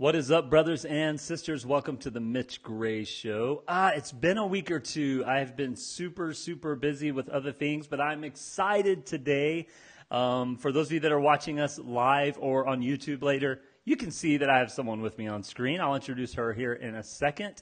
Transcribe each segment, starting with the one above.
What is up, brothers and sisters? Welcome to the Mitch Gray Show. Ah, it's been a week or two. I have been super, super busy with other things, but I'm excited today. Um, for those of you that are watching us live or on YouTube later, you can see that I have someone with me on screen. I'll introduce her here in a second.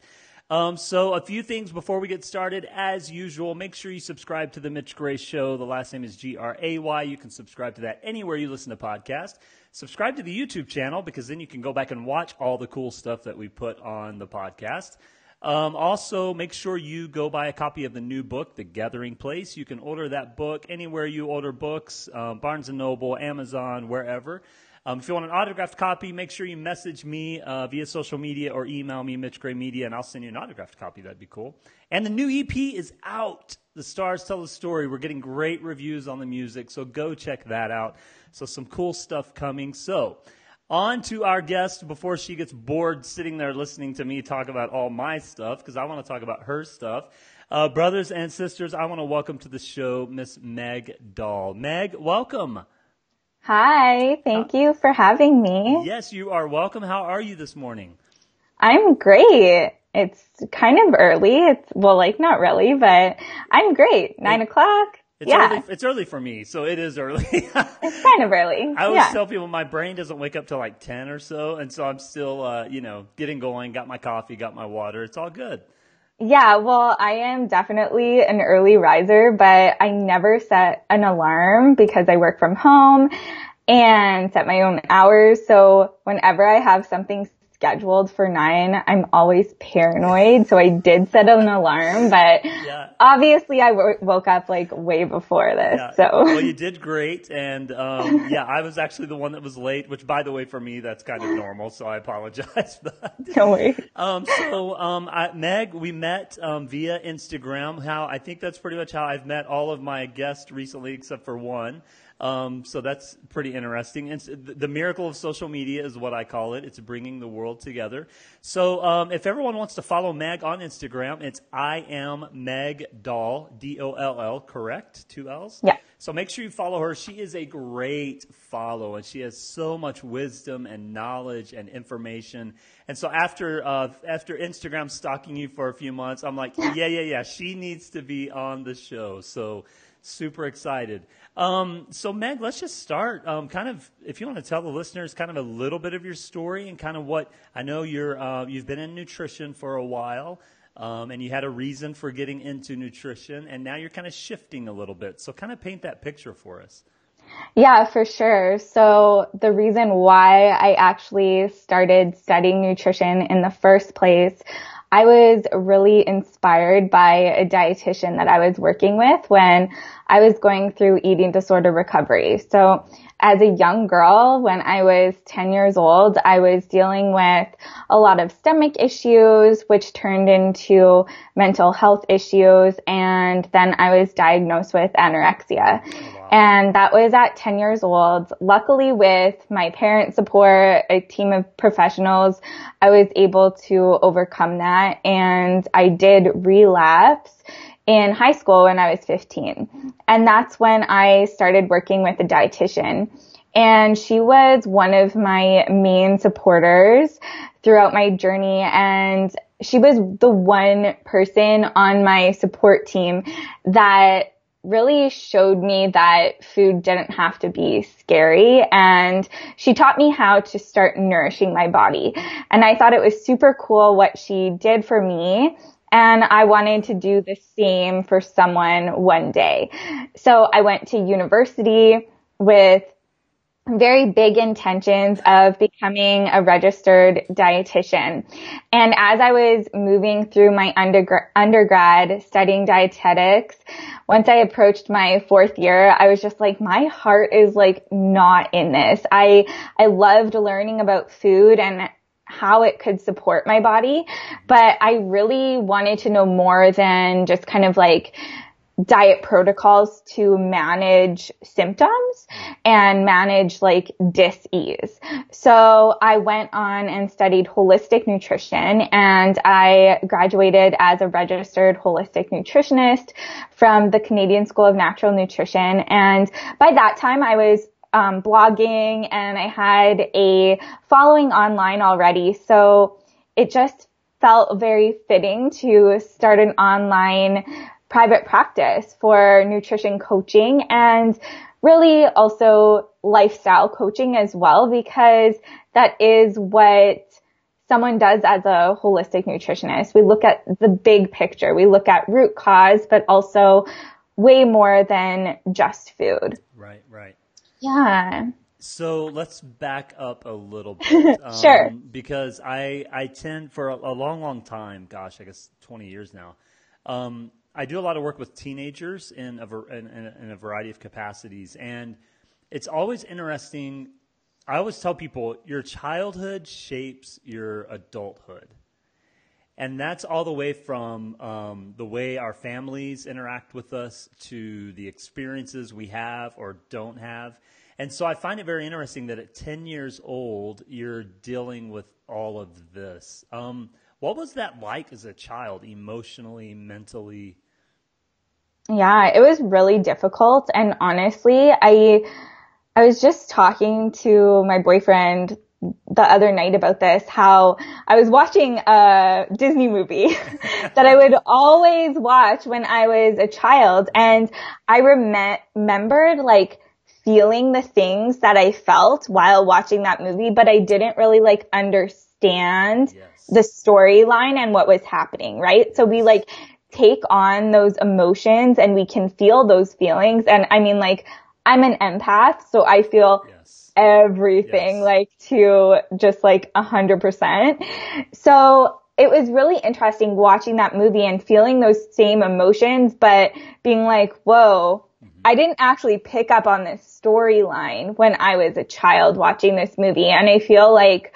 Um, so, a few things before we get started. As usual, make sure you subscribe to the Mitch Gray Show. The last name is G R A Y. You can subscribe to that anywhere you listen to podcasts. Subscribe to the YouTube channel because then you can go back and watch all the cool stuff that we put on the podcast. Um, also, make sure you go buy a copy of the new book, The Gathering Place. You can order that book anywhere you order books, um, Barnes and Noble, Amazon, wherever. Um, if you want an autographed copy, make sure you message me uh, via social media or email me, Mitch Gray Media, and I'll send you an autographed copy. That'd be cool. And the new EP is out. The Stars Tell the Story. We're getting great reviews on the music, so go check that out. So, some cool stuff coming. So, on to our guest before she gets bored sitting there listening to me talk about all my stuff, because I want to talk about her stuff. Uh, brothers and sisters, I want to welcome to the show Miss Meg Doll. Meg, welcome. Hi, thank you for having me. Yes, you are welcome. How are you this morning? I'm great. It's kind of early. It's, well, like not really, but I'm great. Nine it, o'clock. It's yeah. early. It's early for me, so it is early. it's kind of early. I always yeah. tell people my brain doesn't wake up till like ten or so, and so I'm still, uh, you know, getting going. Got my coffee, got my water. It's all good. Yeah, well, I am definitely an early riser, but I never set an alarm because I work from home and set my own hours. So whenever I have something scheduled for nine, I'm always paranoid. So I did set an alarm, but yeah. obviously I w- woke up like way before this. Yeah. So well, you did great, and um, yeah, I was actually the one that was late. Which, by the way, for me that's kind of normal. So I apologize. No worries. Um, so um, I, Meg, we met um, via Instagram. How I think that's pretty much how I've met all of my guests recently, except for one. Um, so that's pretty interesting. And the miracle of social media is what I call it. It's bringing the world together. So um, if everyone wants to follow Meg on Instagram, it's I am Meg Doll, D O L L, correct? Two L's? Yeah. So make sure you follow her. She is a great follow, and she has so much wisdom and knowledge and information. And so after uh, after Instagram stalking you for a few months, I'm like, yeah, yeah, yeah, she needs to be on the show. So super excited. Um, so, Meg, let's just start. Um, kind of, if you want to tell the listeners kind of a little bit of your story and kind of what I know you're uh, you've been in nutrition for a while. Um, and you had a reason for getting into nutrition, and now you're kind of shifting a little bit. So, kind of paint that picture for us. Yeah, for sure. So the reason why I actually started studying nutrition in the first place I was really inspired by a dietitian that I was working with when I was going through eating disorder recovery. So as a young girl, when I was 10 years old, I was dealing with a lot of stomach issues, which turned into mental health issues. And then I was diagnosed with anorexia. Oh, And that was at 10 years old. Luckily with my parent support, a team of professionals, I was able to overcome that and I did relapse in high school when I was 15. And that's when I started working with a dietitian. And she was one of my main supporters throughout my journey. And she was the one person on my support team that really showed me that food didn't have to be scary and she taught me how to start nourishing my body. And I thought it was super cool what she did for me and I wanted to do the same for someone one day. So I went to university with very big intentions of becoming a registered dietitian. And as I was moving through my undergrad, studying dietetics, once I approached my fourth year, I was just like, my heart is like not in this. I, I loved learning about food and how it could support my body, but I really wanted to know more than just kind of like diet protocols to manage symptoms and manage like dis-ease. So I went on and studied holistic nutrition and I graduated as a registered holistic nutritionist from the Canadian School of Natural Nutrition. And by that time I was um, blogging and I had a following online already. So it just felt very fitting to start an online private practice for nutrition coaching and really also lifestyle coaching as well because that is what someone does as a holistic nutritionist. We look at the big picture. We look at root cause, but also way more than just food. Right, right. Yeah. So let's back up a little bit. Um, sure. Because I, I tend for a, a, long, long time, gosh, I guess 20 years now, um, I do a lot of work with teenagers in a, in, in a variety of capacities. And it's always interesting. I always tell people your childhood shapes your adulthood. And that's all the way from um, the way our families interact with us to the experiences we have or don't have. And so I find it very interesting that at 10 years old, you're dealing with all of this. Um, what was that like as a child, emotionally, mentally? Yeah, it was really difficult. And honestly, I, I was just talking to my boyfriend the other night about this, how I was watching a Disney movie that I would always watch when I was a child. And I rem- remembered like feeling the things that I felt while watching that movie, but I didn't really like understand yes. the storyline and what was happening, right? So we like take on those emotions and we can feel those feelings. And I mean, like, I'm an empath, so I feel yes. everything yes. like to just like a hundred percent. So it was really interesting watching that movie and feeling those same emotions, but being like, whoa. I didn't actually pick up on this storyline when I was a child watching this movie. And I feel like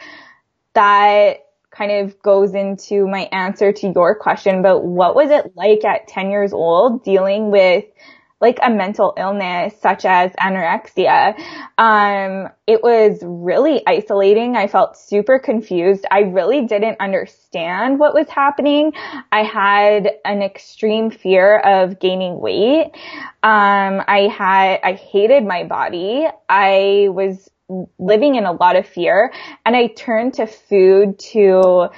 that kind of goes into my answer to your question about what was it like at 10 years old dealing with like a mental illness such as anorexia. Um, it was really isolating. I felt super confused. I really didn't understand what was happening. I had an extreme fear of gaining weight. Um, I had, I hated my body. I was living in a lot of fear and I turned to food to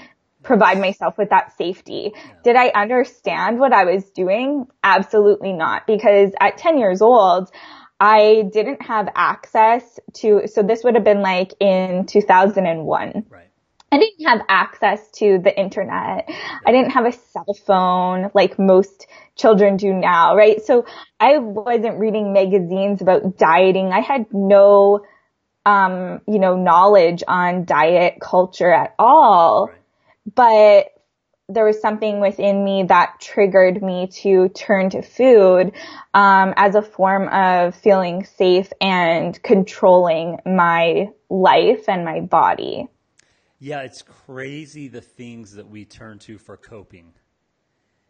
provide myself with that safety. Yeah. Did I understand what I was doing? Absolutely not because at 10 years old, I didn't have access to, so this would have been like in 2001. Right. I didn't have access to the internet. Yeah. I didn't have a cell phone like most children do now, right? So I wasn't reading magazines about dieting. I had no um, you know, knowledge on diet culture at all. Right. But there was something within me that triggered me to turn to food um, as a form of feeling safe and controlling my life and my body. Yeah, it's crazy the things that we turn to for coping.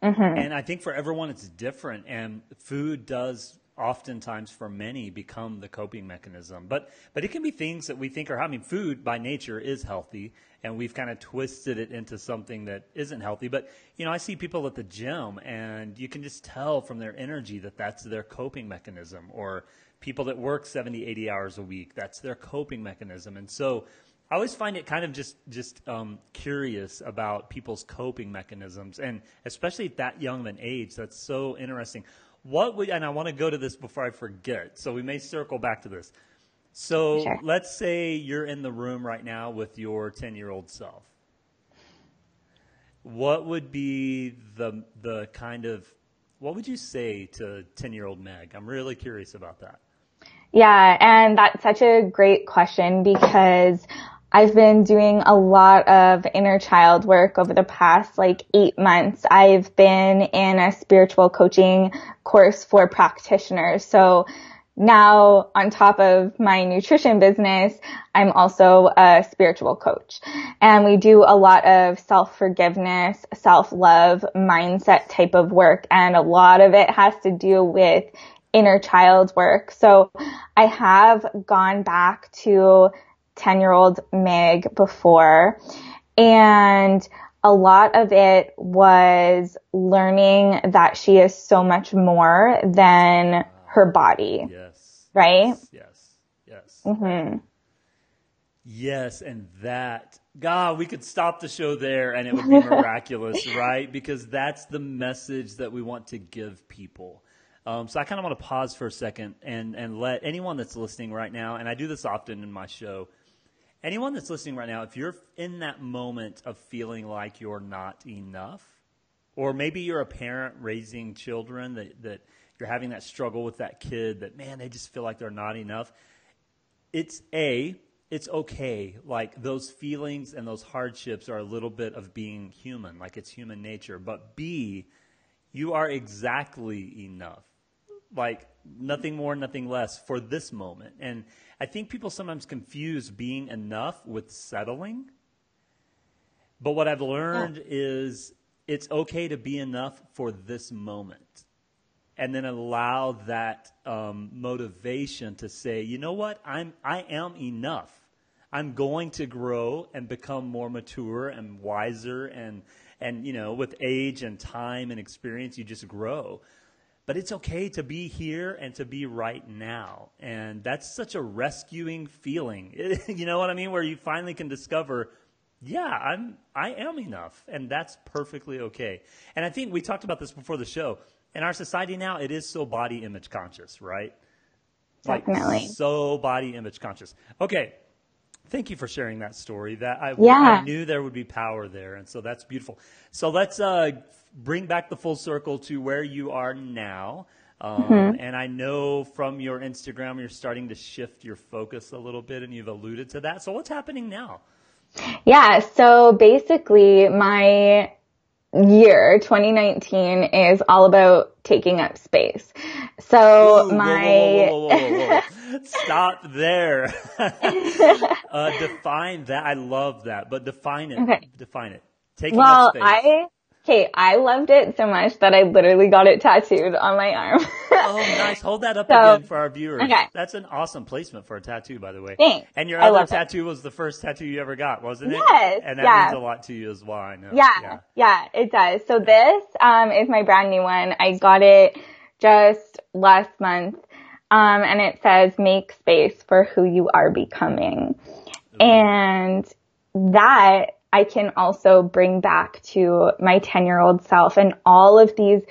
Mm-hmm. And I think for everyone it's different, and food does oftentimes for many become the coping mechanism. But but it can be things that we think are I mean food by nature is healthy and we've kind of twisted it into something that isn't healthy. But you know, I see people at the gym and you can just tell from their energy that that's their coping mechanism or people that work 70 80 hours a week that's their coping mechanism. And so I always find it kind of just just um, curious about people's coping mechanisms, and especially at that young of an age. That's so interesting. What would, and I want to go to this before I forget, so we may circle back to this. So sure. let's say you're in the room right now with your 10 year old self. What would be the, the kind of, what would you say to 10 year old Meg? I'm really curious about that. Yeah, and that's such a great question because I've been doing a lot of inner child work over the past like eight months. I've been in a spiritual coaching course for practitioners. So now on top of my nutrition business, I'm also a spiritual coach and we do a lot of self-forgiveness, self-love mindset type of work. And a lot of it has to do with inner child work. So I have gone back to 10 year old Meg before. And a lot of it was learning that she is so much more than her body. Yes. Right? Yes. Yes. Mm-hmm. Yes, and that God, we could stop the show there and it would be miraculous, right? Because that's the message that we want to give people. Um, so I kind of want to pause for a second and, and let anyone that's listening right now, and I do this often in my show, anyone that's listening right now, if you're in that moment of feeling like you're not enough, or maybe you're a parent raising children that, that you're having that struggle with that kid that, man, they just feel like they're not enough. It's A, it's okay. Like those feelings and those hardships are a little bit of being human, like it's human nature. But B, you are exactly enough. Like nothing more, nothing less for this moment. And I think people sometimes confuse being enough with settling. But what I've learned is it's okay to be enough for this moment. And then allow that um, motivation to say, you know what, I'm I am enough. I'm going to grow and become more mature and wiser and and you know with age and time and experience you just grow. But it's okay to be here and to be right now. And that's such a rescuing feeling. you know what I mean? Where you finally can discover, yeah, I'm, I am enough. And that's perfectly okay. And I think we talked about this before the show. In our society now, it is so body image conscious, right? Definitely. Like, so body image conscious. Okay. Thank you for sharing that story. That I, yeah. I knew there would be power there, and so that's beautiful. So let's uh, bring back the full circle to where you are now. Um, mm-hmm. And I know from your Instagram, you're starting to shift your focus a little bit, and you've alluded to that. So what's happening now? Yeah. So basically, my year 2019 is all about taking up space. So Ooh, my whoa, whoa, whoa, stop there. uh, define that. I love that, but define it. Okay. Define it. Taking well. I Okay, I loved it so much that I literally got it tattooed on my arm. oh, nice. Hold that up so, again for our viewers. Okay. That's an awesome placement for a tattoo, by the way. Thanks. And your other tattoo it. was the first tattoo you ever got, wasn't it? Yes. And that yeah. means a lot to you as well, I know. Yeah. Yeah, yeah it does. So this, um, is my brand new one. I got it just last month. Um, and it says make space for who you are becoming. Ooh. And that I can also bring back to my 10 year old self and all of these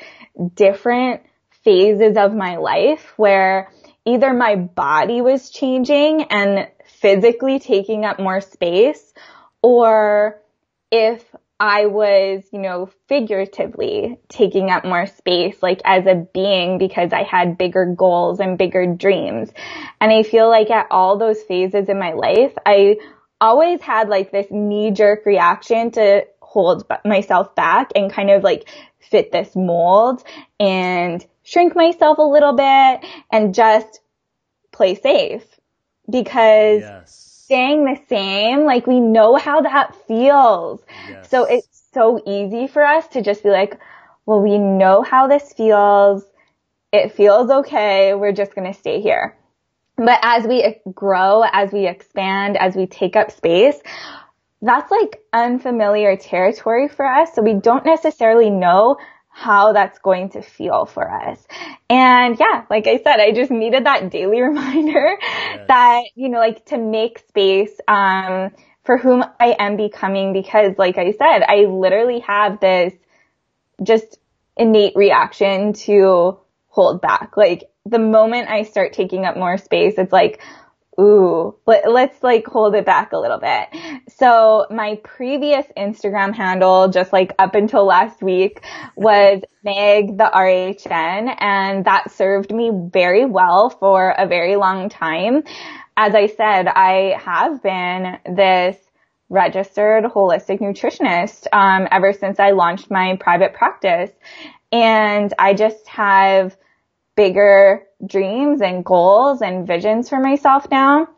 different phases of my life where either my body was changing and physically taking up more space or if I was, you know, figuratively taking up more space, like as a being because I had bigger goals and bigger dreams. And I feel like at all those phases in my life, I always had like this knee jerk reaction to hold myself back and kind of like fit this mold and shrink myself a little bit and just play safe because yes. Staying the same, like we know how that feels. Yes. So it's so easy for us to just be like, well, we know how this feels. It feels okay. We're just going to stay here. But as we grow, as we expand, as we take up space, that's like unfamiliar territory for us. So we don't necessarily know how that's going to feel for us. And yeah, like I said, I just needed that daily reminder yes. that, you know, like to make space, um, for whom I am becoming because like I said, I literally have this just innate reaction to hold back. Like the moment I start taking up more space, it's like, ooh, let, us like hold it back a little bit. So my previous Instagram handle, just like up until last week, was Meg the RHN, and that served me very well for a very long time. As I said, I have been this registered holistic nutritionist um, ever since I launched my private practice, and I just have bigger dreams and goals and visions for myself now.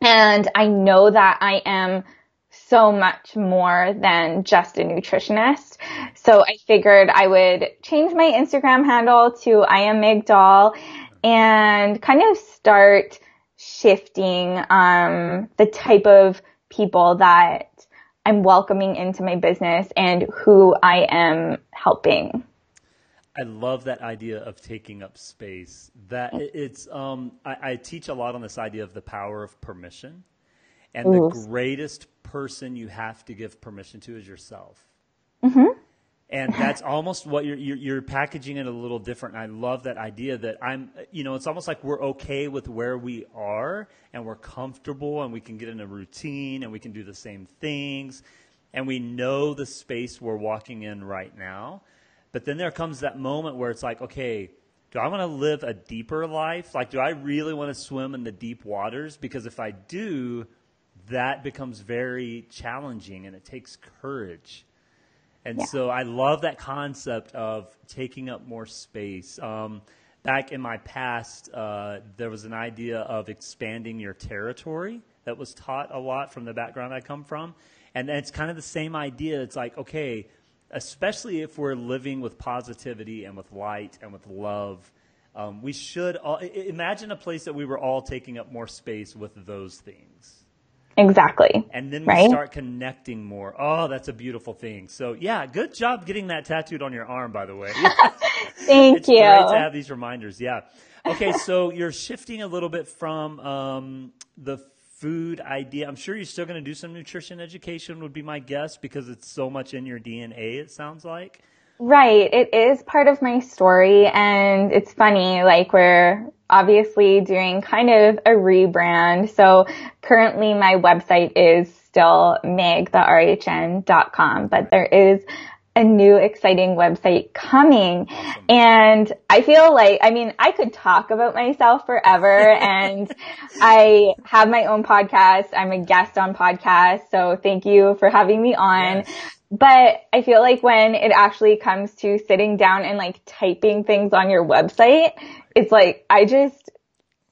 And I know that I am so much more than just a nutritionist. So I figured I would change my Instagram handle to I am Meg Doll and kind of start shifting um, the type of people that I'm welcoming into my business and who I am helping. I love that idea of taking up space. That it's um, I, I, teach a lot on this idea of the power of permission, and Ooh. the greatest person you have to give permission to is yourself. Mm-hmm. And that's almost what you're, you're, you're packaging it a little different. And I love that idea that I'm, you know, it's almost like we're okay with where we are and we're comfortable and we can get in a routine and we can do the same things and we know the space we're walking in right now but then there comes that moment where it's like, okay, do I want to live a deeper life? Like, do I really want to swim in the deep waters? Because if I do, that becomes very challenging and it takes courage. And yeah. so I love that concept of taking up more space. Um, back in my past, uh, there was an idea of expanding your territory that was taught a lot from the background I come from. And it's kind of the same idea. It's like, okay, especially if we're living with positivity and with light and with love. Um, we should all, imagine a place that we were all taking up more space with those things. Exactly. And then we right? start connecting more. Oh, that's a beautiful thing. So yeah, good job getting that tattooed on your arm, by the way. Thank it's you. It's great to have these reminders. Yeah. Okay, so you're shifting a little bit from um, the food idea. I'm sure you're still going to do some nutrition education, would be my guess, because it's so much in your DNA, it sounds like. Right. It is part of my story. And it's funny, like, we're obviously doing kind of a rebrand. So currently my website is still megtherhn.com, but there is a new exciting website coming. Awesome. And I feel like, I mean, I could talk about myself forever and I have my own podcast. I'm a guest on podcasts. So thank you for having me on. Yes. But I feel like when it actually comes to sitting down and like typing things on your website, it's like, I just,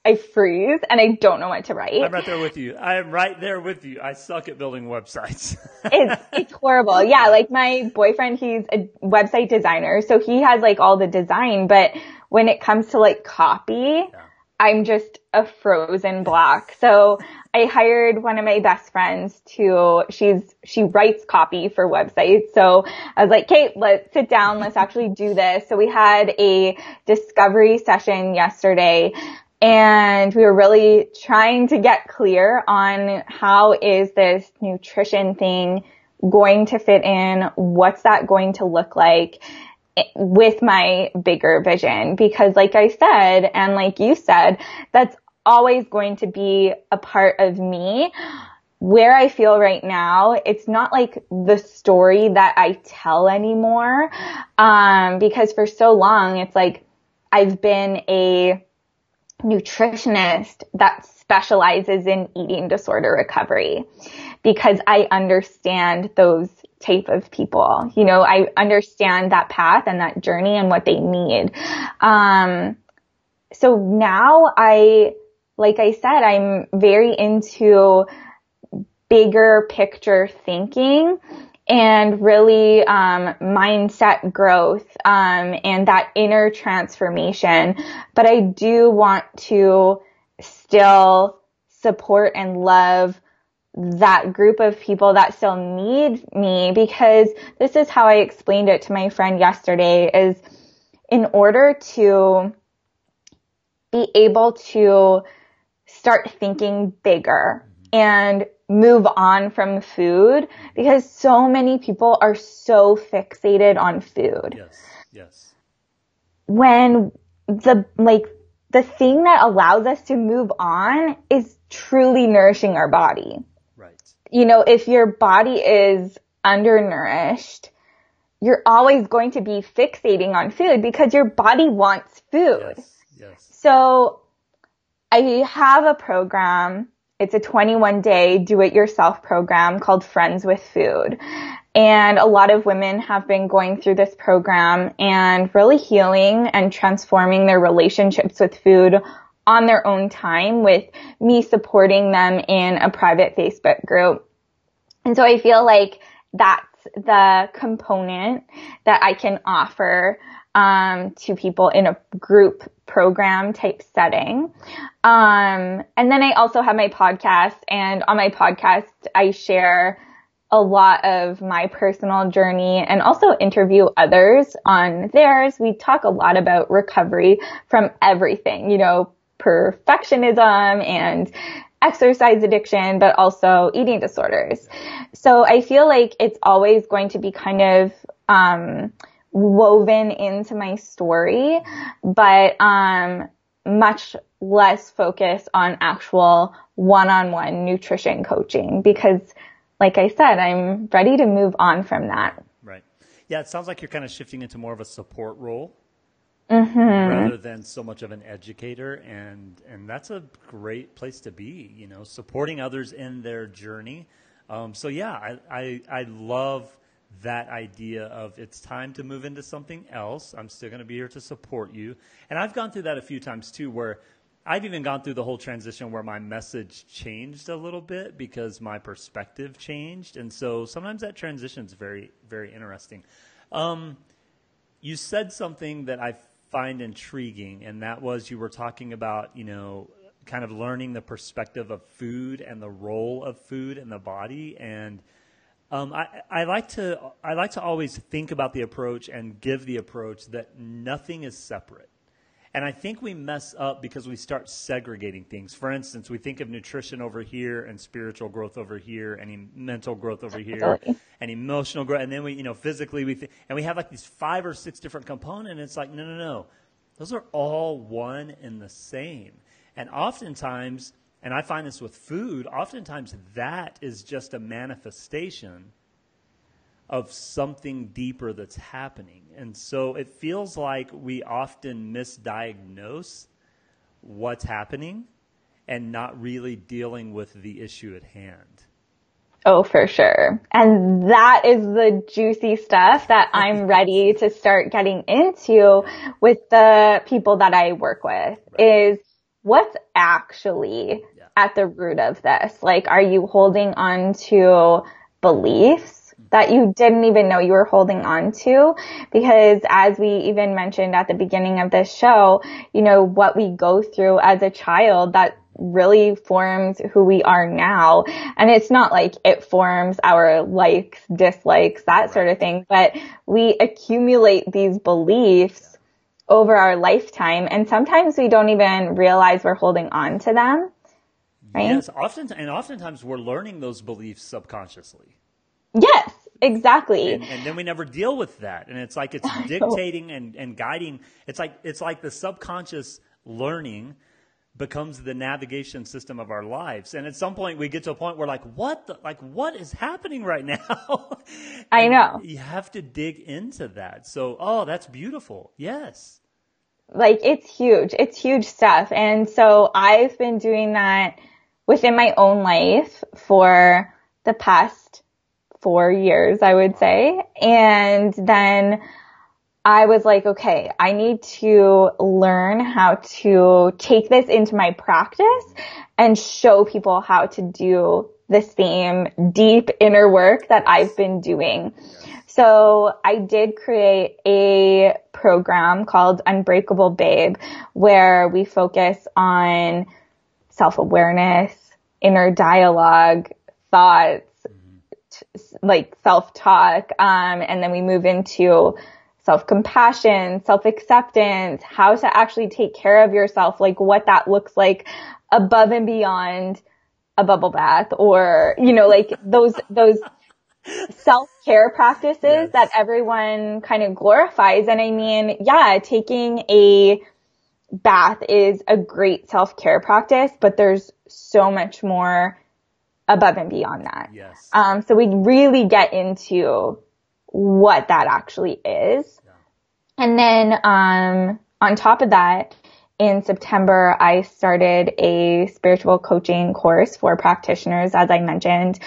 I freeze and I don't know what to write. I'm right there with you. I am right there with you. I suck at building websites. it's it's horrible. Yeah, like my boyfriend, he's a website designer, so he has like all the design, but when it comes to like copy, yeah. I'm just a frozen block. So I hired one of my best friends to she's she writes copy for websites. So I was like, Kate, let's sit down, let's actually do this. So we had a discovery session yesterday and we were really trying to get clear on how is this nutrition thing going to fit in? What's that going to look like? with my bigger vision because like I said and like you said that's always going to be a part of me where I feel right now, it's not like the story that I tell anymore. Um, because for so long, it's like I've been a nutritionist that specializes in eating disorder recovery because I understand those type of people. You know, I understand that path and that journey and what they need. Um, so now I, like I said, I'm very into bigger picture thinking and really um, mindset growth um, and that inner transformation. But I do want to still support and love that group of people that still need me because this is how I explained it to my friend yesterday is in order to be able to start thinking bigger and move on from food because so many people are so fixated on food. Yes. Yes. When the like the thing that allows us to move on is truly nourishing our body. Right. You know, if your body is undernourished, you're always going to be fixating on food because your body wants food. Yes. Yes. So I have a program it's a 21 day do it yourself program called Friends with Food. And a lot of women have been going through this program and really healing and transforming their relationships with food on their own time with me supporting them in a private Facebook group. And so I feel like that's the component that I can offer um, to people in a group program type setting. Um, and then I also have my podcast and on my podcast, I share a lot of my personal journey and also interview others on theirs. We talk a lot about recovery from everything, you know, perfectionism and exercise addiction, but also eating disorders. So I feel like it's always going to be kind of, um, woven into my story, but, um, much less focus on actual one-on-one nutrition coaching because like I said, I'm ready to move on from that. Right. Yeah, it sounds like you're kind of shifting into more of a support role mm-hmm. rather than so much of an educator, and and that's a great place to be. You know, supporting others in their journey. Um, so yeah, I, I I love that idea of it's time to move into something else. I'm still going to be here to support you, and I've gone through that a few times too, where I've even gone through the whole transition where my message changed a little bit because my perspective changed, and so sometimes that transition is very, very interesting. Um, you said something that I find intriguing, and that was you were talking about, you know, kind of learning the perspective of food and the role of food in the body, and um, I, I like to I like to always think about the approach and give the approach that nothing is separate and I think we mess up because we start segregating things. For instance, we think of nutrition over here and spiritual growth over here and mental growth over here and emotional growth. And then we, you know, physically we think, and we have like these five or six different components. And it's like, no, no, no. Those are all one and the same. And oftentimes, and I find this with food, oftentimes that is just a manifestation of something deeper that's happening. And so it feels like we often misdiagnose what's happening and not really dealing with the issue at hand. Oh, for sure. And that is the juicy stuff that I'm ready to start getting into with the people that I work with right. is what's actually. At the root of this? Like, are you holding on to beliefs? that you didn't even know you were holding on to. Because as we even mentioned at the beginning of this show, you know, what we go through as a child that really forms who we are now. And it's not like it forms our likes, dislikes, that sort of thing, but we accumulate these beliefs over our lifetime. And sometimes we don't even realize we're holding on to them. Right? Yes, often, and oftentimes we're learning those beliefs subconsciously. Yes, exactly. And, and, then we never deal with that. And it's like it's dictating and, and guiding. It's like, it's like the subconscious learning becomes the navigation system of our lives. And at some point we get to a point where like, what the, like, what is happening right now? I know. You have to dig into that. So, oh, that's beautiful. Yes. Like it's huge. It's huge stuff. And so I've been doing that within my own life for the past four years, I would say. And then I was like, okay, I need to learn how to take this into my practice and show people how to do the same deep inner work that I've been doing. So I did create a program called Unbreakable Babe where we focus on self-awareness, inner dialogue, thoughts, like self-talk. Um, and then we move into self-compassion, self-acceptance, how to actually take care of yourself, like what that looks like above and beyond a bubble bath or, you know, like those, those self-care practices yes. that everyone kind of glorifies. And I mean, yeah, taking a bath is a great self-care practice, but there's so much more above and beyond that. Yes. Um, so we really get into what that actually is. Yeah. And then, um, on top of that, in September, I started a spiritual coaching course for practitioners, as I mentioned.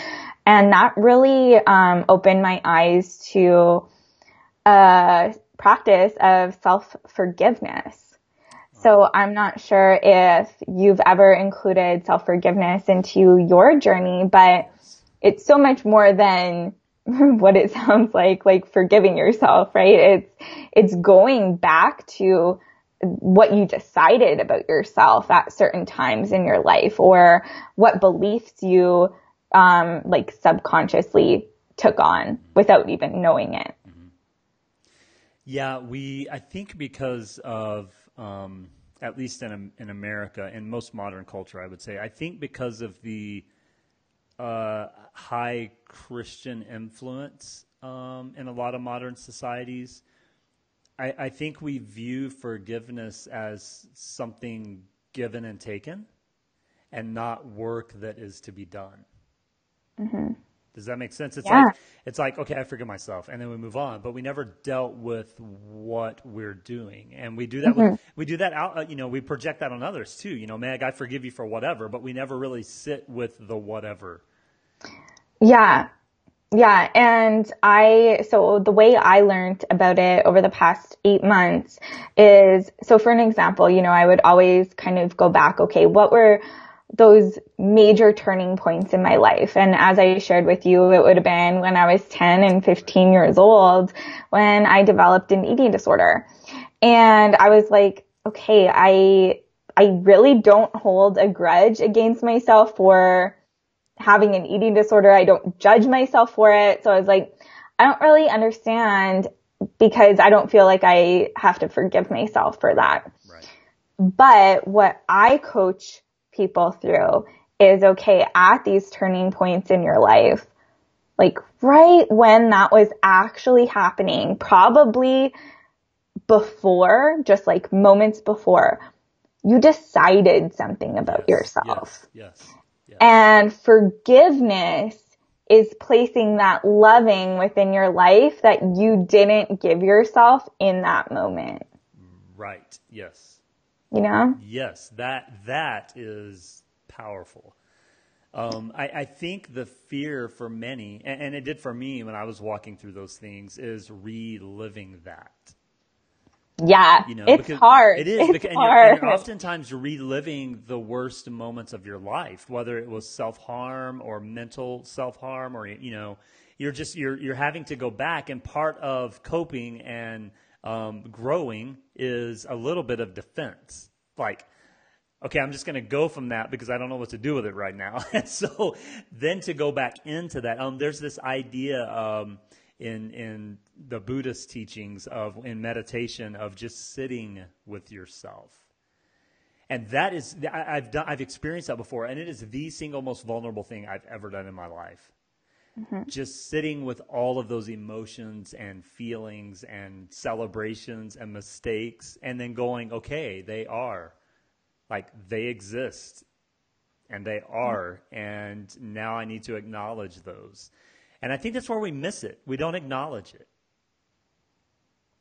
And that really, um, opened my eyes to a practice of self forgiveness. So I'm not sure if you've ever included self-forgiveness into your journey, but it's so much more than what it sounds like, like forgiving yourself, right? It's, it's going back to what you decided about yourself at certain times in your life or what beliefs you um, like subconsciously took on without even knowing it. Yeah, we, I think because of, um, at least in, in America, in most modern culture, I would say, I think because of the uh, high Christian influence um, in a lot of modern societies, I, I think we view forgiveness as something given and taken and not work that is to be done. Mm-hmm. Does that make sense? It's Yeah. like it's like okay, I forgive myself, and then we move on. But we never dealt with what we're doing, and we do that. Mm-hmm. With, we do that out. Uh, you know, we project that on others too. You know, Meg, I forgive you for whatever, but we never really sit with the whatever. Yeah. Yeah. And I, so the way I learned about it over the past eight months is, so for an example, you know, I would always kind of go back, okay, what were those major turning points in my life? And as I shared with you, it would have been when I was 10 and 15 years old when I developed an eating disorder. And I was like, okay, I, I really don't hold a grudge against myself for having an eating disorder. I don't judge myself for it. So I was like, I don't really understand because I don't feel like I have to forgive myself for that. Right. But what I coach people through is okay, at these turning points in your life, like right when that was actually happening, probably before, just like moments before, you decided something about Yes, yourself. Yes. Yes. yes. And forgiveness is placing that loving within your life that you didn't give yourself in that moment. right. Yes. You know? Yes. That that is powerful. Um, I, I think the fear for many, and, and it did for me when I was walking through those things, is reliving that. Yeah. You know, it's hard. It is, It's because, and, you're, and you're oftentimes you're reliving the worst moments of your life, whether it was self harm or mental self harm, or you know, you're just you're you're having to go back, and part of coping and um, growing is a little bit of defense, like. Okay, I'm just going to go from that because I don't know what to do with it right now. And so then to go back into that, um, there's this idea um, in in the Buddhist teachings of in meditation of just sitting with yourself. And that is I, I've done I've experienced that before, and it is the single most vulnerable thing I've ever done in my life. Mm-hmm. Just sitting with all of those emotions and feelings and celebrations and mistakes, and then going, okay, they are. Like they exist and they are and now i need to acknowledge those. And i think that's where we miss it. We don't acknowledge it.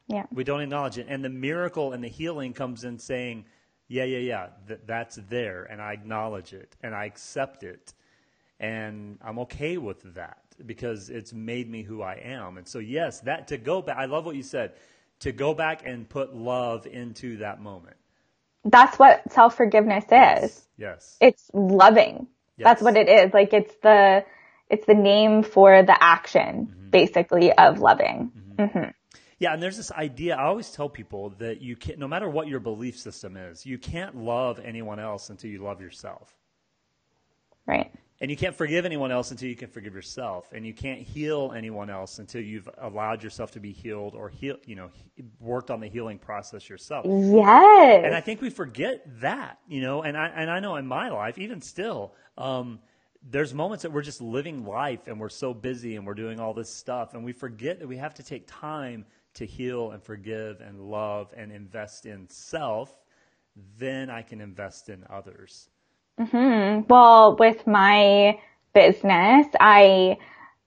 Yeah. we don't acknowledge it. And the miracle and the healing comes in saying yeah yeah yeah th- that's there and i acknowledge it and i accept it and i'm okay with that because it's made me who i am and so yes that to go back i love what you said to go back and put love into that moment That's what self forgiveness is. yes It's loving. That's what it is. Like it's the, it's the name for the action, Mm-hmm. basically, of loving. hmm Yeah, and there's this idea. I always tell people that you can't, no matter what your belief system is, you can't love anyone else until you love yourself, Right. And you can't forgive anyone else until you can forgive yourself, and you can't heal anyone else until you've allowed yourself to be healed or heal, you know, worked on the healing process yourself. Yes. And I think we forget that, you know, and I and I know in my life, even still, um, there's moments that we're just living life and we're so busy and we're doing all this stuff and we forget that we have to take time to heal and forgive and love and invest in self. Then I can invest in others. Mm-hmm. Well, with my business, I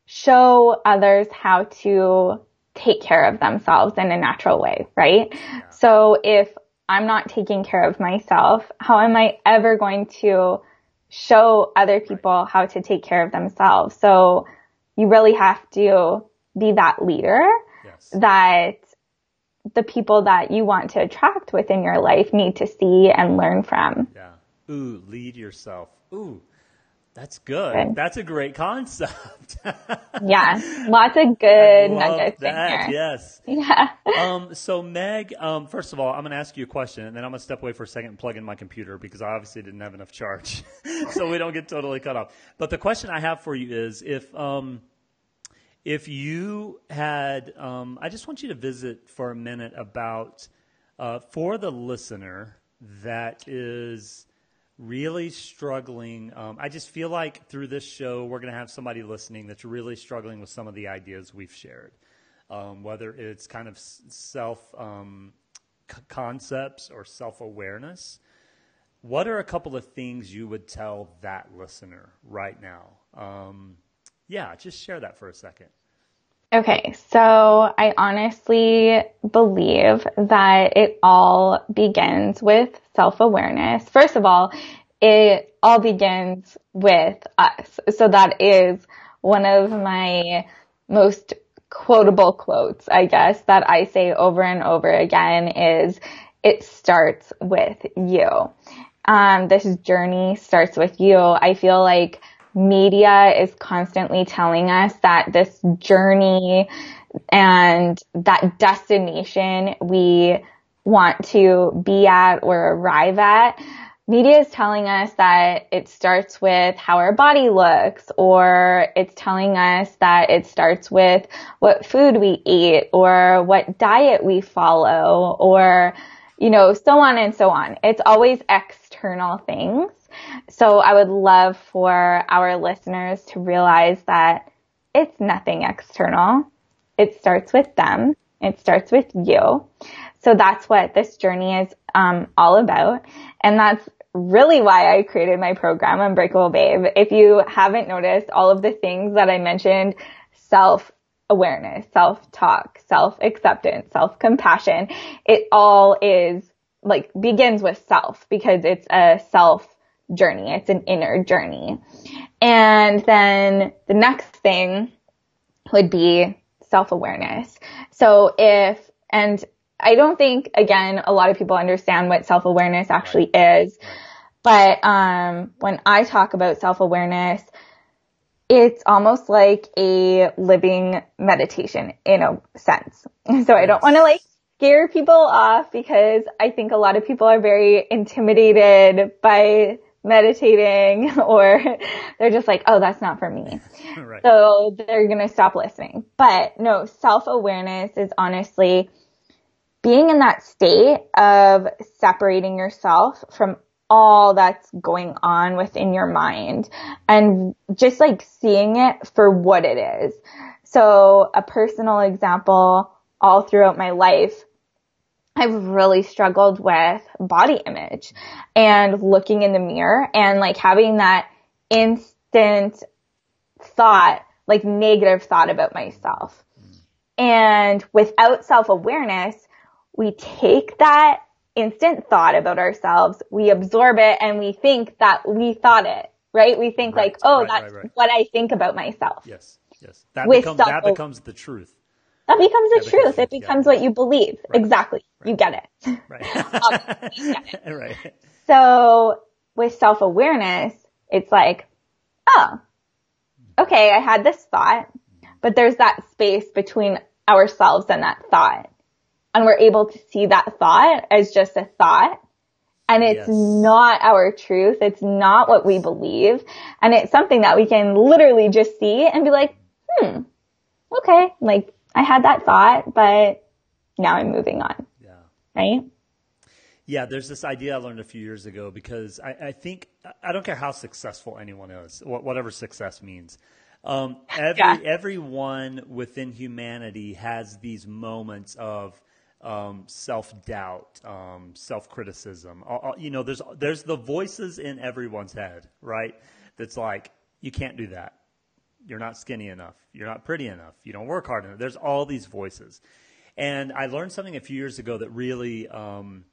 show others how to take care of themselves in a natural way, right? Yeah. So if I'm not taking care of myself, how am I ever going to show other people how to take care of themselves? So you really have to be that leader Yes. that the people that you want to attract within your life need to see and learn from. Yeah. Ooh, lead yourself. Ooh, That's good. good. That's a great concept. yeah, lots of good nuggets that, in here. Yes. Yeah. um, so Meg, um, first of all, I'm going to ask you a question, and then I'm going to step away for a second and plug in my computer because I obviously didn't have enough charge, so we don't get totally cut off. But the question I have for you is if. Um, if you had, um, I just want you to visit for a minute about, uh, for the listener that is really struggling. Um, I just feel like through this show, we're going to have somebody listening that's really struggling with some of the ideas we've shared, um, whether it's kind of self um, c- concepts or self awareness. What are a couple of things you would tell that listener right now? Um, yeah, just share that for a second. Okay, so I honestly believe that it all begins with self awareness. First of all, it all begins with us. So that is one of my most quotable quotes, I guess, that I say over and over again is it starts with you. Um, this journey starts with you. I feel like media is constantly telling us that this journey and that destination we want to be at or arrive at, media is telling us that it starts with how our body looks, or it's telling us that it starts with what food we eat, or what diet we follow, or, you know, so on and so on. It's always external things. So I would love for our listeners to realize that it's nothing external. It starts with them. It starts with you. So that's what this journey is um, all about. And that's really why I created my program, Unbreakable Babe. If you haven't noticed all of the things that I mentioned, self awareness, self talk, self acceptance, self compassion, it all is like begins with self because it's a self journey. It's an inner journey. And then the next thing would be self-awareness. So if, and I don't think, again, a lot of people understand what self-awareness actually is. But, um, when I talk about self-awareness, it's almost like a living meditation in a sense. So I don't want to like scare people off because I think a lot of people are very intimidated by meditating or they're just like, oh, that's not for me. right. So they're going to stop listening. But no, self awareness is honestly being in that state of separating yourself from all that's going on within your mind and just like seeing it for what it is. So a personal example all throughout my life, I've really struggled with body image and looking in the mirror and like having that instant thought, like negative thought about myself. And without self-awareness, we take that instant thought about ourselves, we absorb it and we think that we thought it, right? We think right, like, oh, right, that's right, what I think about myself. Yes. Yes. That becomes, that becomes the truth. That becomes the truth. Becomes, it becomes yeah. what you believe. Right. Exactly. Right. You get it. Right. um, get it. right. So with self-awareness, it's like, oh, okay, I had this thought, but there's that space between ourselves and that thought. And we're able to see that thought as just a thought. And it's yes. not our truth. It's not what we believe. And it's something that we can literally just see and be like, hmm, okay, like I had that thought, but now I'm moving on. Yeah. Right? Yeah, there's this idea I learned a few years ago because I, I think I don't care how successful anyone is, whatever success means. Um, every yeah. everyone within humanity has these moments of um, self doubt, um, self criticism. You know, there's there's the voices in everyone's head, right? That's like you can't do that you're not skinny enough, you're not pretty enough, you don't work hard enough. There's all these voices. And I learned something a few years ago that really, um,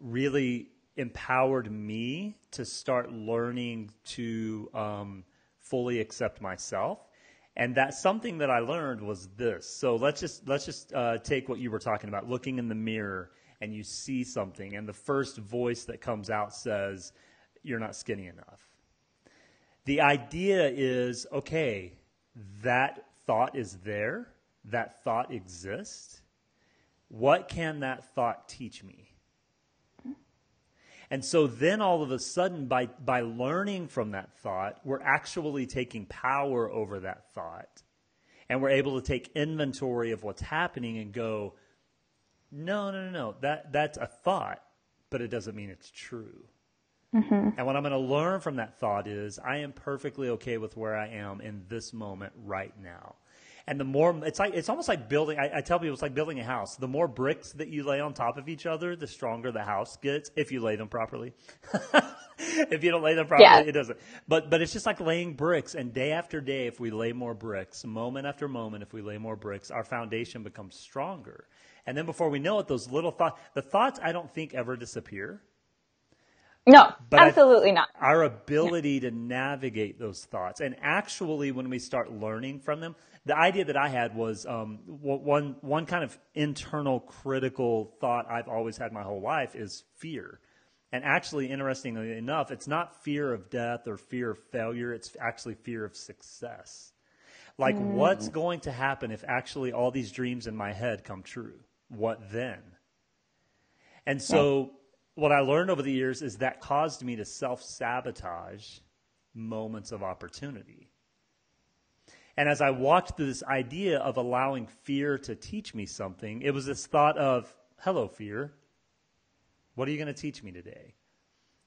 really empowered me to start learning to um, fully accept myself. And that something that I learned was this. So let's just let's just uh, take what you were talking about, looking in the mirror and you see something, and the first voice that comes out says, "You're not skinny enough." The idea is okay, that thought is there, that thought exists. What can that thought teach me? And so then all of a sudden, by, by learning from that thought, we're actually taking power over that thought. And we're able to take inventory of what's happening and go, no, no, no, no, that, that's a thought, but it doesn't mean it's true. Mm-hmm. And what I'm going to learn from that thought is I am perfectly okay with where I am in this moment right now. And the more it's like it's almost like building. I, I, tell people it's like building a house. The more bricks that you lay on top of each other, the stronger the house gets if you lay them properly. if you don't lay them properly, yeah. it doesn't. But but it's just like laying bricks. And day after day, if we lay more bricks, moment after moment, if we lay more bricks, our foundation becomes stronger. And then before we know it, those little thoughts, the thoughts I don't think ever disappear. No, but absolutely not. Our ability to navigate those thoughts, and actually, when we start learning from them, the idea that I had was um, one one kind of internal critical thought I've always had my whole life is fear. And actually, interestingly enough, it's not fear of death or fear of failure. It's actually fear of success. Like, mm. what's going to happen if actually all these dreams in my head come true? What then? And so, what I learned over the years is that caused me to self sabotage moments of opportunity. And as I walked through this idea of allowing fear to teach me something, it was this thought of, hello, fear. What are you going to teach me today?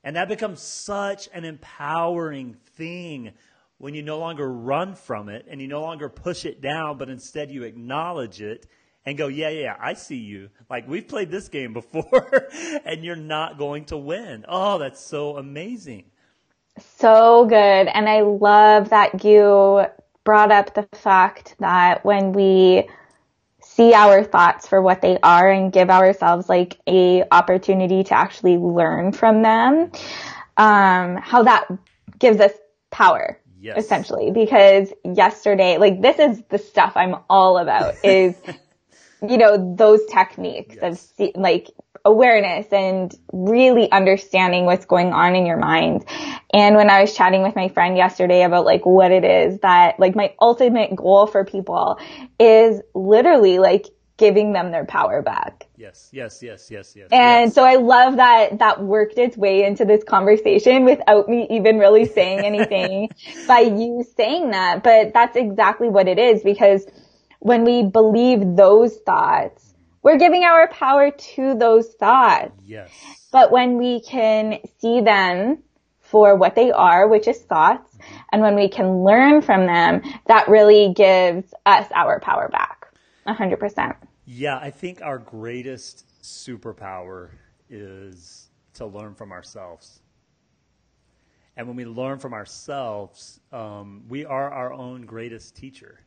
And that becomes such an empowering thing when you no longer run from it and you no longer push it down, but instead you acknowledge it and go, yeah, yeah, I see you. Like we've played this game before and you're not going to win. Oh, that's so amazing. So good. And I love that you brought up the fact that when we see our thoughts for what they are and give ourselves like a opportunity to actually learn from them, um, how that gives us power. Yes. Essentially, because yesterday, like this is the stuff I'm all about is, you know, those techniques yes. of like awareness and really understanding what's going on in your mind. And when I was chatting with my friend yesterday about like what it is that like my ultimate goal for people is literally like giving them their power back. Yes, yes, yes, yes, yes. And yes. so I love that that worked its way into this conversation without me even really saying anything by you saying that. But that's exactly what it is because when we believe those thoughts, we're giving our power to those thoughts. Yes. But when we can see them for what they are, which is thoughts, mm-hmm. and when we can learn from them, that really gives us our power back. A hundred percent. Yeah, I think our greatest superpower is to learn from ourselves. And when we learn from ourselves, um, we are our own greatest teacher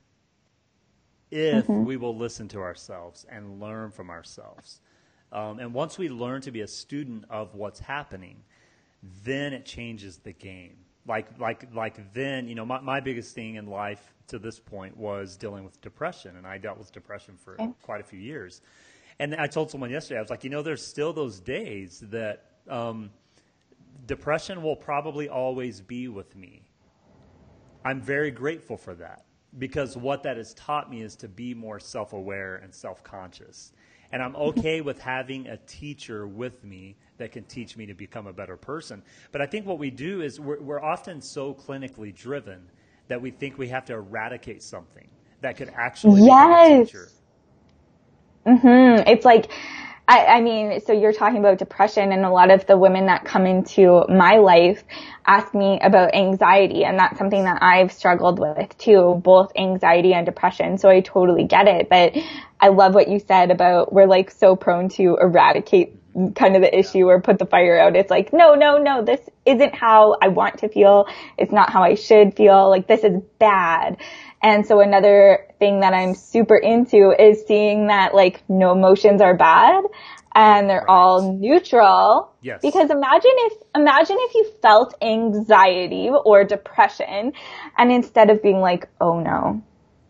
if mm-hmm. we will listen to ourselves and learn from ourselves. Um, and once we learn to be a student of what's happening, then it changes the game. Like, like, like then, you know, my, my biggest thing in life to this point was dealing with depression. And I dealt with depression for okay. quite a few years. And I told someone yesterday, I was like, you know, there's still those days that um, depression will probably always be with me. I'm very grateful for that because what that has taught me is to be more self aware and self conscious. And I'm okay with having a teacher with me that can teach me to become a better person. But I think what we do is we're, we're often so clinically driven that we think we have to eradicate something that could actually yes. be a teacher. Mm-hmm. It's like I, I mean, so you're talking about depression and a lot of the women that come into my life ask me about anxiety and that's something that I've struggled with too, both anxiety and depression. So I totally get it. But I love what you said about we're like so prone to eradicate kind of the issue or put the fire out. It's like, no, no, no, this isn't how I want to feel. It's not how I should feel. Like this is bad. And so another thing that I'm super into is seeing that like no emotions are bad and they're right. all neutral. Yes. Because imagine if, imagine if you felt anxiety or depression and instead of being like, oh no,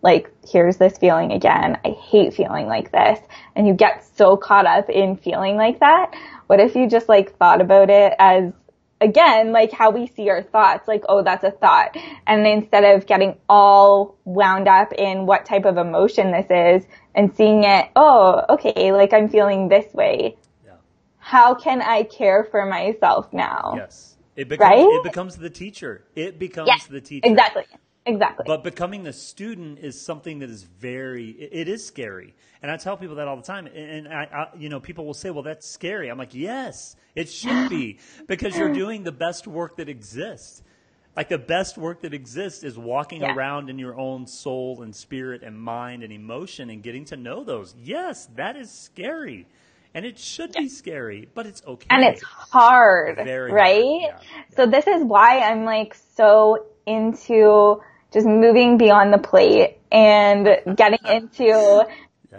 like here's this feeling again. I hate feeling like this. And you get so caught up in feeling like that. What if you just like thought about it as again, like how we see our thoughts, like, oh, that's a thought. And instead of getting all wound up in what type of emotion this is and seeing it, oh, okay, like I'm feeling this way. Yeah. How can I care for myself now? Yes. It becomes, right? it becomes the teacher. It becomes yes, the teacher. Exactly. Exactly. But becoming the student is something that is very, it, it is scary. And I tell people that all the time. And I, I, you know, people will say, well, that's scary. I'm like, yes, it should be because you're doing the best work that exists. Like the best work that exists is walking yeah. around in your own soul and spirit and mind and emotion and getting to know those. Yes, that is scary. And it should be scary, but it's okay. And it's hard, Very right? Hard. Yeah. So this is why I'm like so into just moving beyond the plate and getting into yes.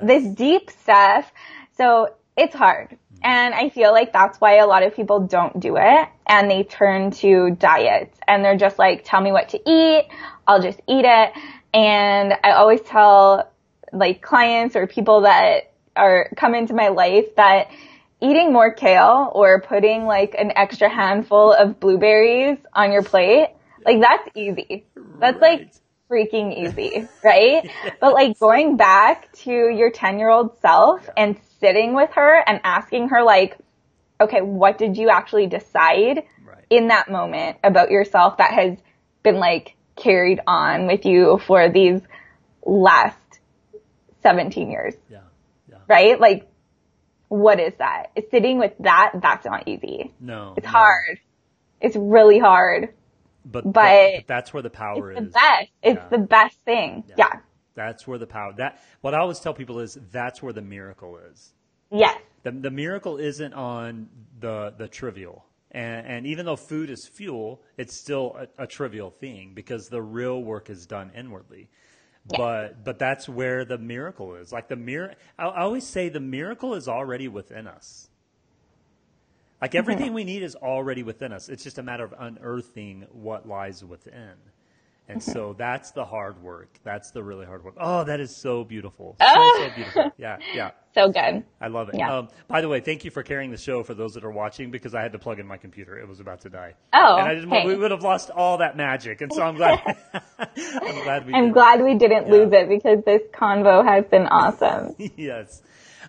this deep stuff. So it's hard. Mm. And I feel like that's why a lot of people don't do it and they turn to diets and they're just like, tell me what to eat. I'll just eat it. And I always tell like clients or people that are come into my life that eating more kale or putting like an extra handful of blueberries on your plate like that's easy. That's right. like freaking easy, right? yes. But like going back to your 10 year old self yeah. and sitting with her and asking her like, okay, what did you actually decide right. in that moment about yourself that has been like carried on with you for these last 17 years? Yeah. yeah. Right? Like, what is that? Sitting with that, that's not easy. No. It's no. hard. It's really hard. But, but, but that's where the power it's is. The best. It's yeah. the best thing. Yeah. yeah. That's where the power. That what I always tell people is that's where the miracle is. Yes. The the miracle isn't on the the trivial. And, and even though food is fuel, it's still a, a trivial thing because the real work is done inwardly. But but that's where the miracle is. Like the mir- I, I always say the miracle is already within us. Like everything mm-hmm. we need is already within us. It's just a matter of unearthing what lies within. And mm-hmm. so that's the hard work. That's the really hard work. Oh, that is so beautiful. So, so beautiful. Yeah, yeah. So good. I love it. Yeah. Um, by the way, thank you for carrying the show for those that are watching because I had to plug in my computer. It was about to die. Oh. And I just, hey. we would have lost all that magic. And so I'm glad. I'm glad we I'm glad we didn't yeah. lose it because this convo has been awesome. yes.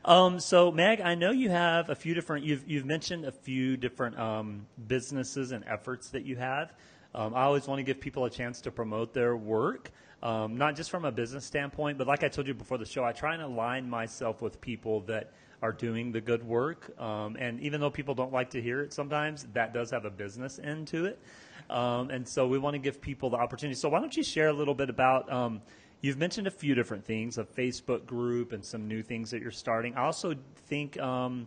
Um, so, Meg, I know you have a few different. You've you've mentioned a few different um, businesses and efforts that you have. Um, I always want to give people a chance to promote their work, um, not just from a business standpoint, but like I told you before the show, I try and align myself with people that are doing the good work. Um, and even though people don't like to hear it sometimes, that does have a business end to it. Um, and so we want to give people the opportunity. So why don't you share a little bit about You've mentioned a few different things, a Facebook group and some new things that you're starting. I also think um,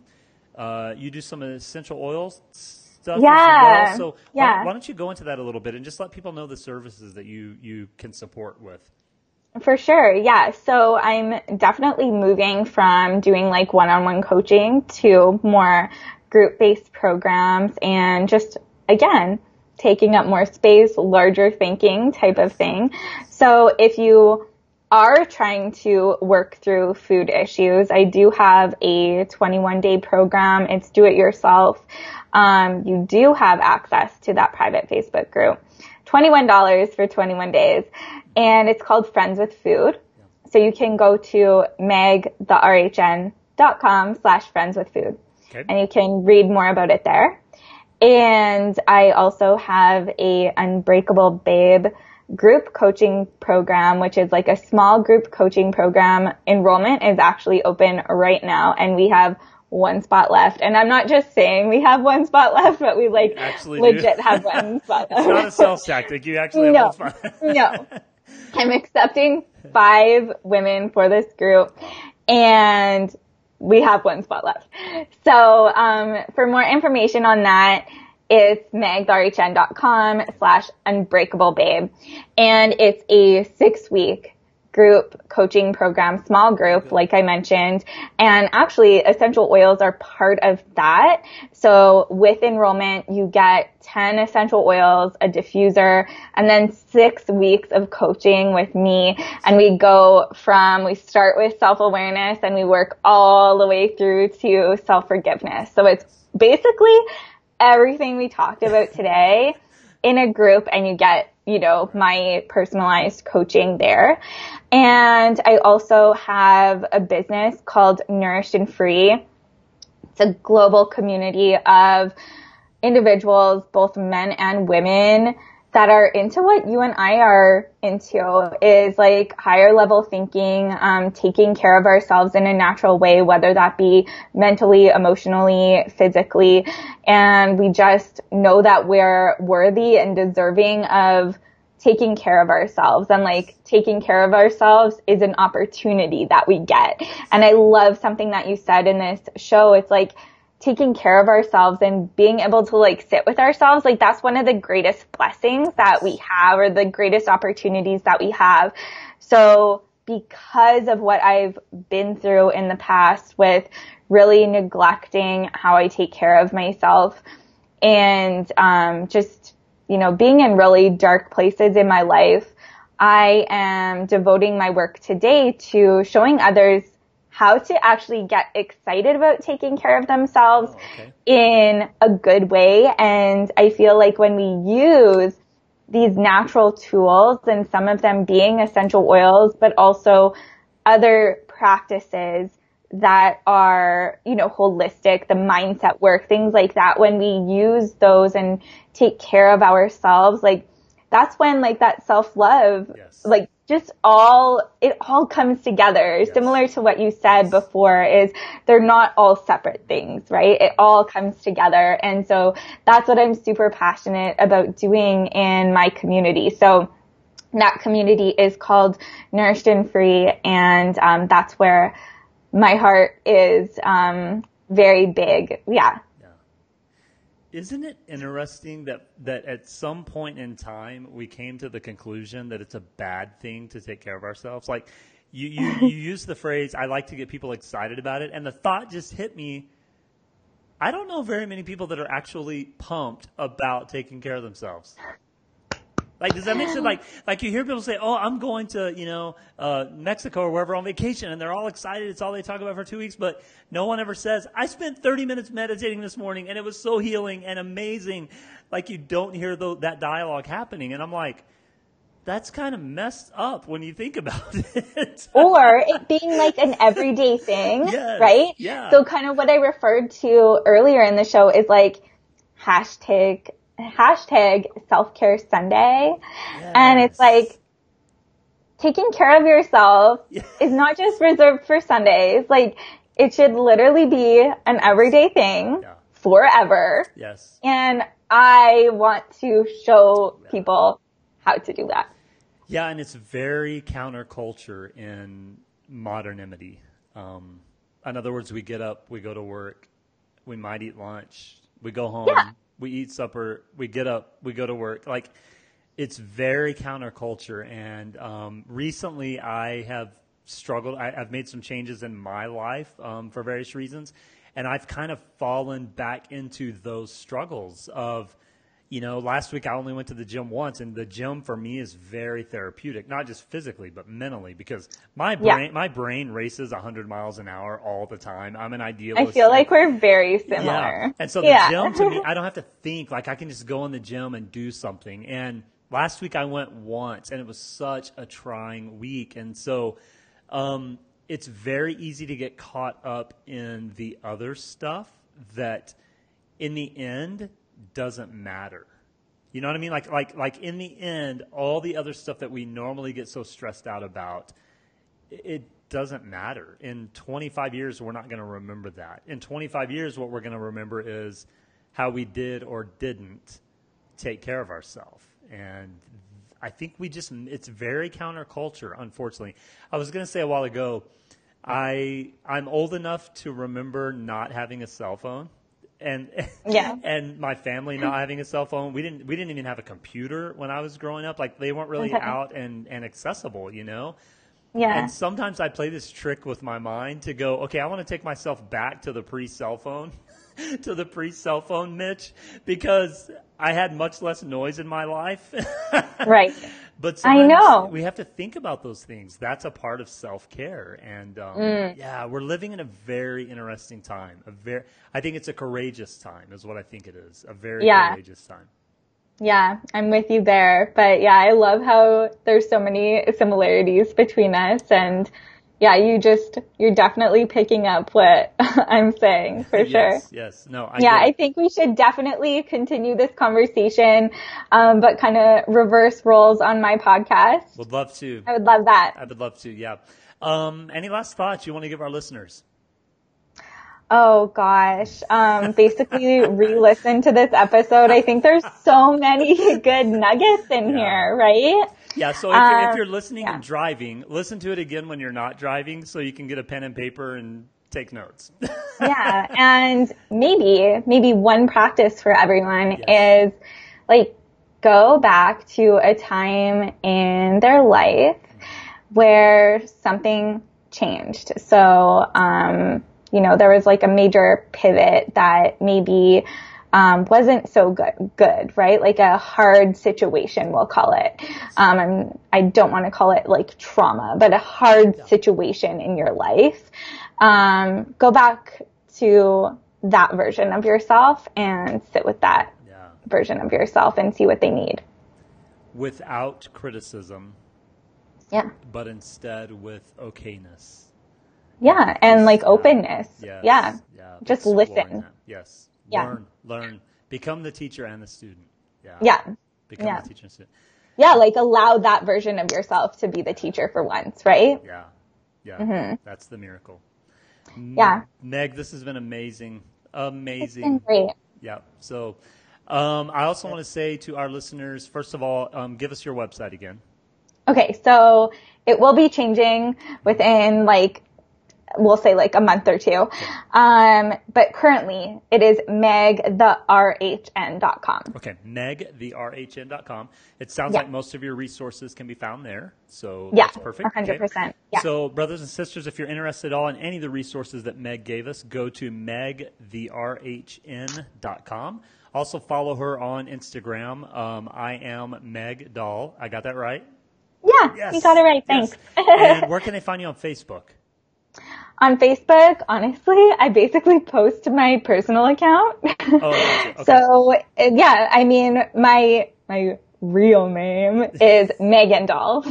uh, you do some essential oils stuff yeah. as well. So yeah. why, why, don't you go into that a little bit and just let people know the services that you, you can support with? For sure. Yeah. So I'm definitely moving from doing like one-on-one coaching to more group-based programs and just again, taking up more space, larger thinking type of thing. So if you are trying to work through food issues, I do have a 21 day program. It's do it yourself. Um, you do have access to that private Facebook group. $21 for 21 days. And it's called Friends with Food. So you can go to megtherhn.com slash friends with food. Okay. And you can read more about it there. And I also have a Unbreakable Babe group coaching program, which is like a small group coaching program. Enrollment is actually open right now and we have one spot left. And I'm not just saying we have one spot left, but we like actually legit do. have one spot left. It's not a sales tactic. You actually no, have one spot. no. I'm accepting five women for this group and we have one spot left. So, um, for more information on that, it's megtherhn.com slash unbreakable babe. And it's a six week group coaching program, small group, like I mentioned. And actually essential oils are part of that. So with enrollment, you get 10 essential oils, a diffuser, and then six weeks of coaching with me. And we go from, we start with self-awareness and we work all the way through to self-forgiveness. So it's basically everything we talked about today in a group and you get, you know, my personalized coaching there. And I also have a business called Nourished and Free. It's a global community of individuals, both men and women, that are into what you and I are into is like higher level thinking, um, taking care of ourselves in a natural way, whether that be mentally, emotionally, physically. And we just know that we're worthy and deserving of taking care of ourselves and like taking care of ourselves is an opportunity that we get. And I love something that you said in this show. It's like, taking care of ourselves and being able to like sit with ourselves, like that's one of the greatest blessings that we have or the greatest opportunities that we have. So because of what I've been through in the past with really neglecting how I take care of myself and um, just, you know, being in really dark places in my life, I am devoting my work today to showing others how to actually get excited about taking care of themselves oh, okay. in a good way. And I feel like when we use these natural tools and some of them being essential oils, but also other practices that are, you know, holistic, the mindset work, things like that. When we use those and take care of ourselves, like that's when like that self love, yes. like just all it all comes together. Yes. similar to what you said before is they're not all separate things right? It all comes together. And so that's what i'm super passionate about doing in my community. So that community is called nourished and free and um, that's where my heart is um, very big. Yeah isn't it interesting that, that at some point in time we came to the conclusion that it's a bad thing to take care of ourselves? Like you, you, you use the phrase, I like to get people excited about it. And the thought just hit me. I don't know very many people that are actually pumped about taking care of themselves. Like, does that make sense? Like, like you hear people say, "Oh, I'm going to, you know, uh, Mexico or wherever on vacation," and they're all excited. It's all they talk about for two weeks. But no one ever says, "I spent 30 minutes meditating this morning, and it was so healing and amazing." Like, you don't hear the, that dialogue happening, and I'm like, that's kind of messed up when you think about it. or it being like an everyday thing, yes, right? Yeah. So, kind of what I referred to earlier in the show is like hashtag hashtag self care Sunday. Yes. And it's like taking care of yourself yes. is not just reserved for Sundays. Like it should literally be an everyday thing yeah. forever. Yes. And I want to show yeah. people how to do that. Yeah, and it's very counterculture in modernity. Um, in other words, we get up, we go to work, we might eat lunch, we go home, yeah we eat supper, we get up, we go to work. Like it's very counterculture. And um, recently, I have struggled. I, have made some changes in my life um, for various reasons, and I've kind of fallen back into those struggles of you know, last week I only went to the gym once, and the gym for me is very therapeutic, not just physically but mentally, because my brain yeah. my brain races 100 miles an hour all the time. I'm an idealist. I feel like we're very similar. Yeah. And so the yeah. gym to me, I don't have to think. Like I can just go in the gym and do something. And last week I went once, and it was such a trying week, and so. Um, it's very easy to get caught up in the other stuff that in the end doesn't matter. You know what I mean? Like, like, like in the end, all the other stuff that we normally get so stressed out about, it doesn't matter. In 25 years, we're not going to remember that. In 25 years, what we're going to remember is how we did or didn't take care of ourselves. And I think we just, it's very counterculture, unfortunately. I was going to say a while ago, I, I'm old enough to remember not having a cell phone and yeah. and my family not having a cell phone. We didn't we didn't even have a computer when I was growing up. Like they weren't really okay. out and and accessible, you know. Yeah. And sometimes I play this trick with my mind to go, okay, I want to take myself back to the pre cell phone, to the pre cell phone Mitch, because I had much less noise in my life. right. But I know. we have to think about those things. That's a part of self care, and um, Mm. yeah, we're living in a very interesting time. A very, I think it's a courageous time, is what I think it is. A very Yeah. courageous time. Yeah, I'm with you there. But yeah, I love how there's so many similarities between us and yeah, you just, you're definitely picking up what I'm saying for sure. Yes, yes. No, I Yeah, I think we should definitely continue this conversation, um, but kind of reverse roles on my podcast. would love to. I would love that. I would love to. Yeah. Um, any last thoughts you want to give our listeners? Oh gosh. Um, basically re-listen to this episode. I think there's so many good nuggets in Yeah. here, right? Yeah, so if, you're, if Um, you're listening yeah. and driving, listen to it again when you're not driving so you can get a pen and paper and take notes. yeah, and maybe maybe one practice for everyone Yes. is like go back to a time in their life where something changed. So, um, you know, there was like a major pivot that maybe um, wasn't so good, good, right? Like a hard situation, we'll call it. Um, I'm, I don't want to call it like trauma, but a hard situation in your life. Um, go back to that version of yourself and sit with that yeah. version of yourself and see what they need. Without criticism, Yeah. but instead with okayness. Yeah. And like openness. Yes. Yeah. yeah. Just listen. that. Yes. Yeah. Learn, learn. Become the teacher and the student. Yeah. Yeah. Become Yeah. the teacher and student. Yeah. Like allow that version of yourself to be the teacher for once, right? Yeah. Yeah. That's the miracle. Mm-hmm. Yeah. Meg, this has been amazing. It's Amazing. been great. Yeah. So, um, I also want to say to our listeners, first of all, um, give us your website again. Okay. So it will be changing within like, we'll say like a month or two. Um, but currently it is megtherhn.com. Okay, megtherhn.com. It sounds Yeah. like most of your resources can be found there. So Yeah, that's perfect. 100%. Yeah. So, brothers and sisters, if you're interested at all in any of the resources that Meg gave us, go to megtherhn.com. Also, follow her on Instagram. Um, I am Meg Doll. I got that right? Yeah. Yes. You got it right. Yes. Thanks. and where can they find you on Facebook? On Facebook, honestly, I basically post my personal account. Oh. Okay. So yeah, I mean, my my real name is Meghan Doll,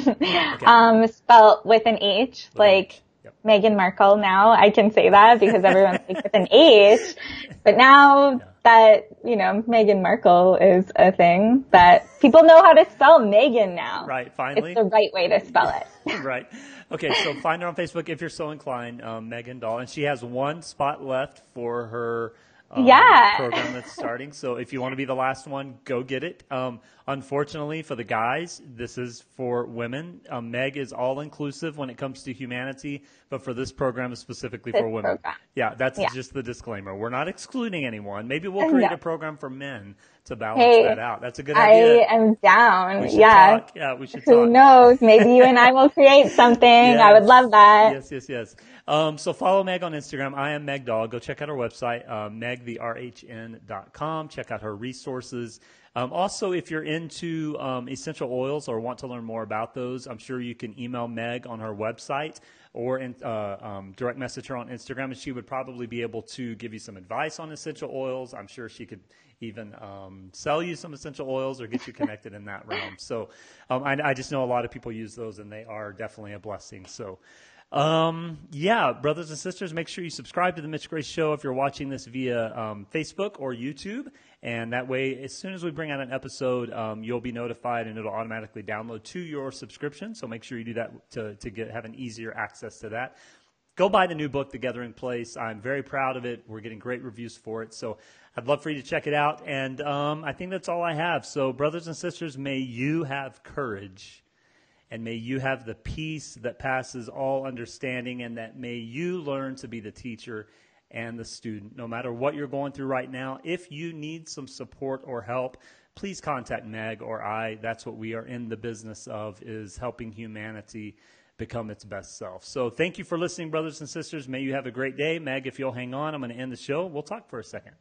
um, spelt with an H, like. Yep. Meghan Markle. Now I can say that because everyone's like with an H, but now that you know Meghan Markle is a thing that people know how to spell Megan now. Right, finally. It's the right way to spell it. right. Okay, so find her on Facebook if you're so inclined, um, Meghan Doll, and she has one spot left for her um, Yeah. program that's starting. So if you want to be the last one, go get it. Um, unfortunately for the guys, this is for women. Um, Meg is all inclusive when it comes to humanity, but for this program is specifically This for women. program. Yeah, that's Yeah. just the disclaimer. We're not excluding anyone. Maybe we'll create No. a program for men to balance Hey, that out. That's a good I idea. I am down. We Yeah. talk. Yeah, we should Who talk. knows? Maybe you and I will create something. I would love that. Yes, yes, yes. Um, so follow Meg on Instagram. I am Meg Doll. Go check out her website, uh, megtherhn.com. Check out her resources. Um, also, if you're into um, essential oils or want to learn more about those, I'm sure you can email Meg on her website or in, uh, um, direct message her on Instagram, and she would probably be able to give you some advice on essential oils. I'm sure she could even um, sell you some essential oils or get you connected in that realm. So um, I, I just know a lot of people use those, and they are definitely a blessing. So. Um, yeah, brothers and sisters, make sure you subscribe to the Mitch Grace Show if you're watching this via um, Facebook or YouTube. And that way, as soon as we bring out an episode, um, you'll be notified and it'll automatically download to your subscription. So make sure you do that to, to get have an easier access to that. Go buy the new book, The Gathering Place. I'm very proud of it. We're getting great reviews for it. So I'd love for you to check it out. And um, I think that's all I have. So, brothers and sisters, may you have courage and may you have the peace that passes all understanding, and that may you learn to be the teacher and the student. No matter what you're going through right now, if you need some support or help, please contact Meg or I. That's what we are in the business of is helping humanity become its best self. So thank you for listening, brothers and sisters. May you have a great day. Meg, if you'll hang on, I'm going to end the show. We'll talk for a second.